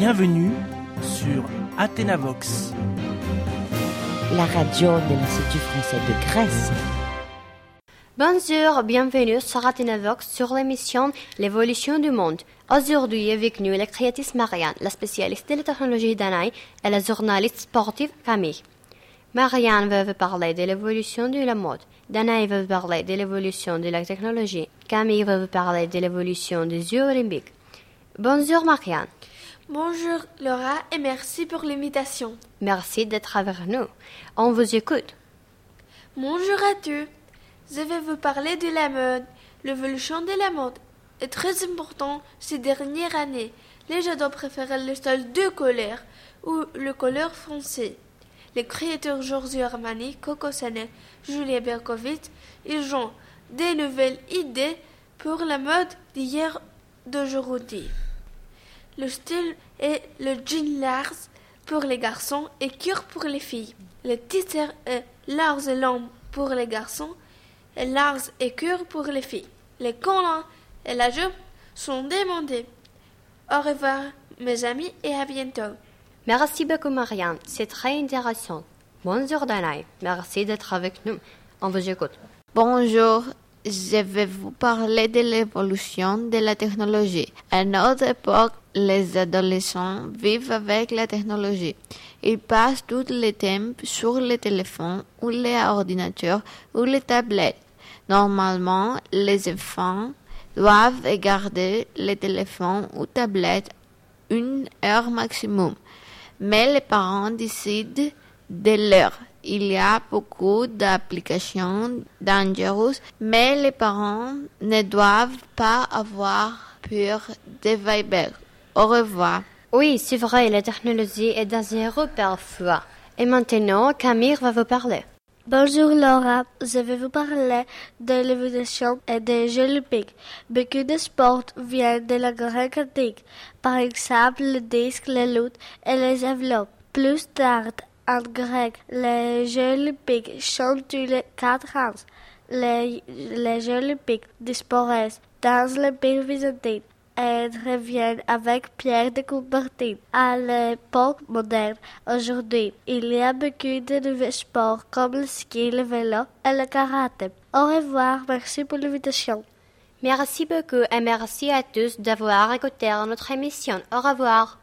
Bienvenue sur Athénavox. La radio de l'Institut français de Grèce. Bonjour, bienvenue sur Athénavox sur l'émission L'évolution du monde. Aujourd'hui avec nous l'actrice Marianne, la spécialiste de la technologie d'Anaï et la journaliste sportive Camille. Marianne veut vous parler de l'évolution de la mode. Danaï veut vous parler de l'évolution de la technologie. Camille veut vous parler de l'évolution des Jeux olympiques. Bonjour Marianne. Bonjour Laura et merci pour l'invitation. Merci d'être avec nous. On vous écoute. Bonjour à tous. Je vais vous parler de la mode. L'évolution de la mode est très important ces dernières années. Les gens préférer le style de couleur ou le couleur français. Les créateurs Giorgio Armani, Coco Chanel, Julia Berkowitz, ils ont des nouvelles idées pour la mode d'hier d'aujourd'hui. Le style est le jean large pour les garçons et cure pour les filles. Le t-shirt est large et long pour les garçons et large et cure pour les filles. Les collants et la jupe sont demandés. Au revoir mes amis et à bientôt. Merci beaucoup Marianne, c'est très intéressant. Bonjour Danaï, merci d'être avec nous. On vous écoute. Bonjour, je vais vous parler de l'évolution de la technologie. À notre époque, les adolescents vivent avec la technologie. Ils passent tout le temps sur les téléphones ou les ordinateurs ou les tablettes. Normalement, les enfants doivent garder les téléphones ou tablettes une heure maximum. Mais les parents décident de l'heure. Il y a beaucoup d'applications dangereuses, mais les parents ne doivent pas avoir peur de Viber. Au revoir. Oui, c'est vrai, la technologie est dangereuse parfois. Et maintenant, Camille va vous parler. Bonjour Laura, je vais vous parler de l'évolution et des Jeux olympiques. Beaucoup de sports viennent de la Grèce antique, par exemple le disque, la lutte et les javelots. Plus tard, en grec, les Jeux olympiques sont tous les quatre ans. Les, les Jeux olympiques disparaissent dans l'Empire byzantin et reviennent avec Pierre de Coubertin. À l'époque moderne, aujourd'hui, il y a beaucoup de nouveaux sports comme le ski, le vélo et le karaté. Au revoir, merci pour l'invitation. Merci beaucoup et merci à tous d'avoir écouté notre émission. Au revoir.